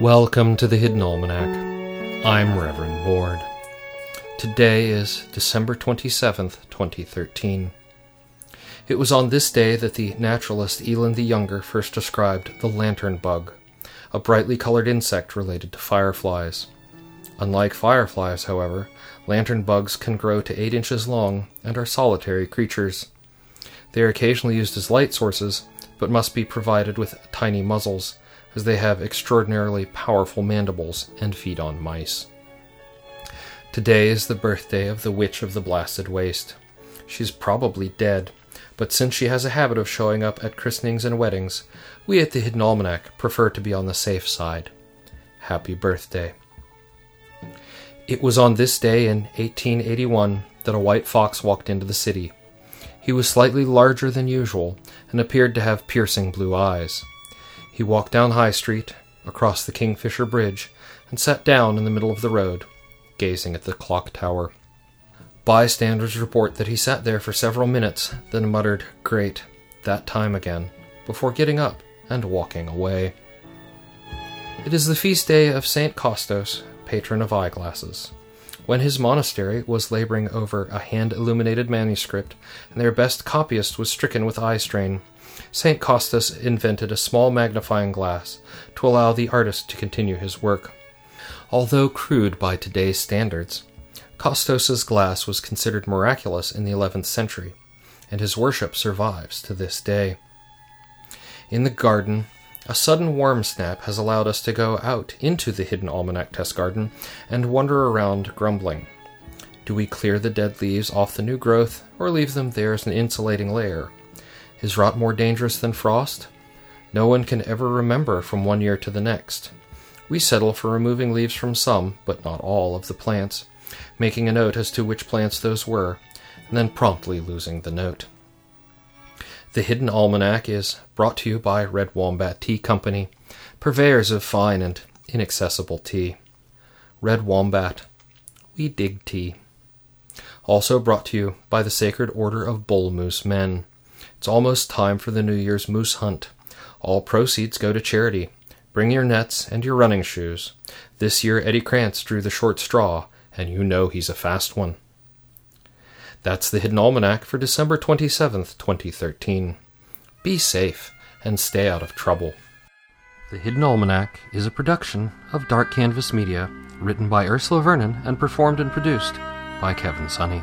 Welcome to the Hidden Almanac. I'm Reverend Ward. Today is December 27th, 2013. It was on this day that the naturalist Eland the Younger first described the lantern bug, a brightly colored insect related to fireflies. Unlike fireflies, however, lantern bugs can grow to 8 inches long and are solitary creatures. They are occasionally used as light sources, but must be provided with tiny muzzles, as they have extraordinarily powerful mandibles and feed on mice. Today is the birthday of the Witch of the Blasted Waste. She's probably dead, but since she has a habit of showing up at christenings and weddings, we at the Hidden Almanac prefer to be on the safe side. Happy birthday. It was on this day in 1881 that a white fox walked into the city. He was slightly larger than usual and appeared to have piercing blue eyes. He walked down High Street, across the Kingfisher Bridge, and sat down in the middle of the road, gazing at the clock tower. Bystanders report that he sat there for several minutes, then muttered, Great, that time again, before getting up and walking away. It is the feast day of St. Costos, patron of eyeglasses. When his monastery was laboring over a hand illuminated manuscript, and their best copyist was stricken with eye strain, St. Costos invented a small magnifying glass to allow the artist to continue his work. Although crude by today's standards, Costos's glass was considered miraculous in the 11th century, and his worship survives to this day. In the garden, a sudden warm snap has allowed us to go out into the hidden almanac test garden and wander around grumbling. Do we clear the dead leaves off the new growth, or leave them there as an insulating layer? Is rot more dangerous than frost? No one can ever remember from one year to the next. We settle for removing leaves from some, but not all, of the plants, making a note as to which plants those were, and then promptly losing the note. The Hidden Almanac is brought to you by Red Wombat Tea Company, purveyors of fine and inaccessible tea. Red Wombat, we dig tea. Also brought to you by the Sacred Order of Bull Moose Men. It's almost time for the New Year's moose hunt. All proceeds go to charity. Bring your nets and your running shoes. This year, Eddie Krantz drew the short straw, and you know he's a fast one. That's the Hidden Almanac for December 27th, 2013. Be safe and stay out of trouble. The Hidden Almanac is a production of Dark Canvas Media, written by Ursula Vernon and performed and produced by Kevin Sonney.